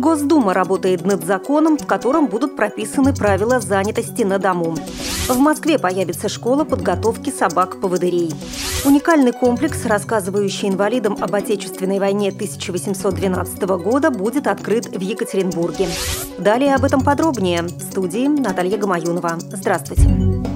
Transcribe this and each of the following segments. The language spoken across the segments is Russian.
Госдума работает над законом, в котором будут прописаны правила занятости на дому. В Москве появится школа подготовки собак-поводырей. Уникальный комплекс, рассказывающий инвалидам об Отечественной войне 1812 года, будет открыт в Екатеринбурге. Далее об этом подробнее. В студии Наталья Гамаюнова. Здравствуйте.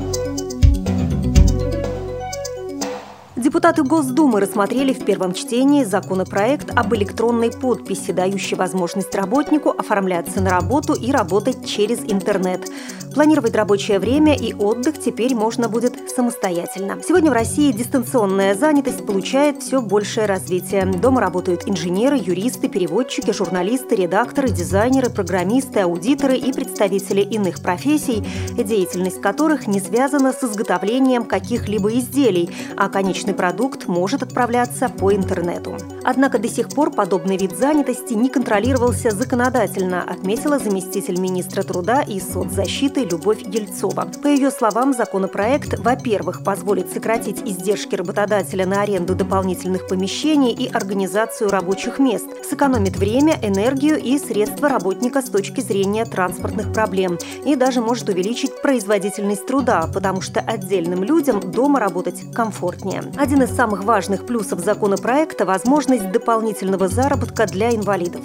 Депутаты Госдумы рассмотрели в первом чтении законопроект об электронной подписи, дающий возможность работнику оформляться на работу и работать через интернет. Планировать рабочее время и отдых теперь можно будет самостоятельно. Сегодня в России дистанционная занятость получает все большее развитие. Дома работают инженеры, юристы, переводчики, журналисты, редакторы, дизайнеры, программисты, аудиторы и представители иных профессий, деятельность которых не связана с изготовлением каких-либо изделий, а конечный продукт может отправляться по интернету. Однако до сих пор подобный вид занятости не контролировался законодательно, отметила заместитель министра труда и соцзащиты Любовь Ельцова. По ее словам, законопроект, во-первых, позволит сократить издержки работодателя на аренду дополнительных помещений и организацию рабочих мест, сэкономит время, энергию и средства работника с точки зрения транспортных проблем и даже может увеличить производительность труда, потому что отдельным людям дома работать комфортнее. Один из самых важных плюсов законопроекта – возможность дополнительного заработка для инвалидов.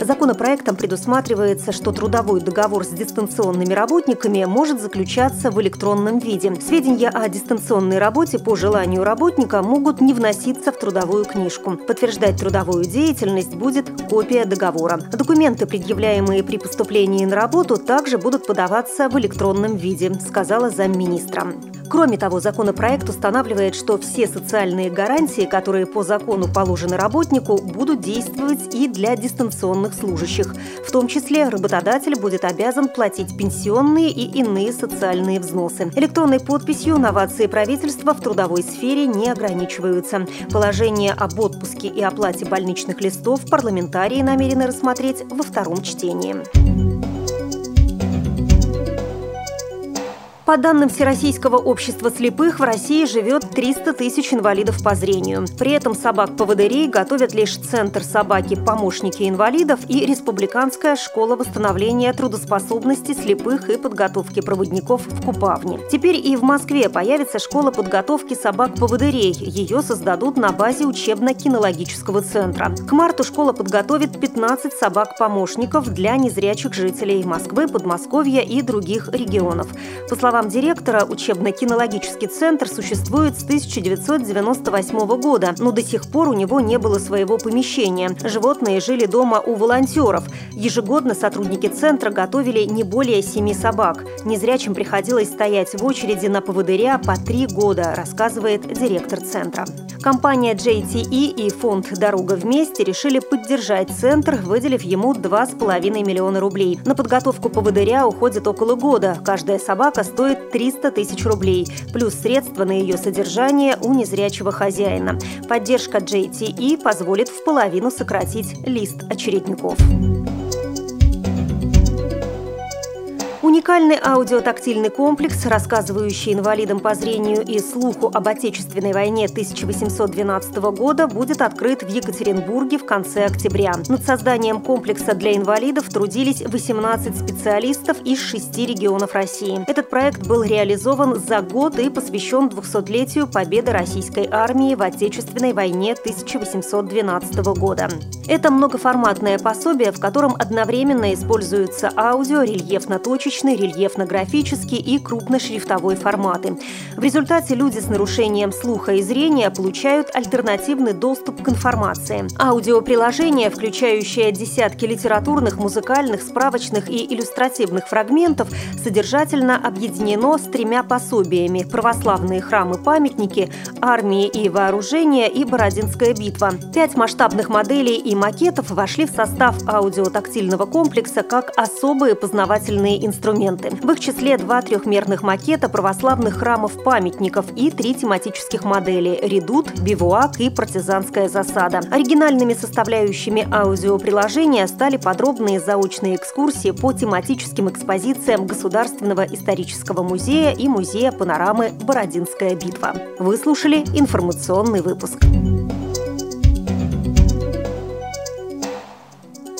Законопроектом предусматривается, что трудовой договор с дистанционными работниками может заключаться в электронном виде. Сведения о дистанционной работе по желанию работника могут не вноситься в трудовую книжку. Подтверждать трудовую деятельность будет копия договора. Документы, предъявляемые при поступлении на работу, также будут подаваться в электронном виде, сказала замминистра. Кроме того, законопроект устанавливает, что все социальные гарантии, которые по закону положены работнику, будут действовать и для дистанционных служащих. В том числе работодатель будет обязан платить пенсионные и иные социальные взносы. Электронной подписью новации правительства в трудовой сфере не ограничиваются. Положение об отпуске и оплате больничных листов парламентарии намерены рассмотреть во втором чтении. По данным Всероссийского общества слепых, в России живет 300 тысяч инвалидов по зрению. При этом собак-поводырей готовят лишь Центр собаки-помощники инвалидов и Республиканская школа восстановления трудоспособности слепых и подготовки проводников в Купавне. Теперь и в Москве появится школа подготовки собак-поводырей. Ее создадут на базе учебно-кинологического центра. К марту школа подготовит 15 собак-помощников для незрячих жителей Москвы, Подмосковья и других регионов. По словам словам директора, учебно-кинологический центр существует с 1998 года, но до сих пор у него не было своего помещения. Животные жили дома у волонтеров. Ежегодно сотрудники центра готовили не более семи собак. Незрячим приходилось стоять в очереди на поводыря по три года, рассказывает директор центра. Компания JTE и фонд «Дорога вместе» решили поддержать центр, выделив ему 2,5 миллиона рублей. На подготовку поводыря уходит около года. Каждая собака стоит стоит 300 тысяч рублей, плюс средства на ее содержание у незрячего хозяина. Поддержка JTE позволит в половину сократить лист очередников. Уникальный аудиотактильный комплекс, рассказывающий инвалидам по зрению и слуху об Отечественной войне 1812 года, будет открыт в Екатеринбурге в конце октября. Над созданием комплекса для инвалидов трудились 18 специалистов из шести регионов России. Этот проект был реализован за год и посвящен 200-летию победы российской армии в Отечественной войне 1812 года. Это многоформатное пособие, в котором одновременно используются аудио, рельефно-точечные обычный, рельефно-графический и крупношрифтовой форматы. В результате люди с нарушением слуха и зрения получают альтернативный доступ к информации. Аудиоприложение, включающее десятки литературных, музыкальных, справочных и иллюстративных фрагментов, содержательно объединено с тремя пособиями «Православные храмы-памятники», «Армии и вооружения» и «Бородинская битва». Пять масштабных моделей и макетов вошли в состав аудиотактильного комплекса как особые познавательные инструменты инструменты. В их числе два трехмерных макета православных храмов-памятников и три тематических модели – «Редут», «Бивуак» и «Партизанская засада». Оригинальными составляющими аудиоприложения стали подробные заочные экскурсии по тематическим экспозициям Государственного исторического музея и Музея панорамы «Бородинская битва». Вы слушали информационный выпуск.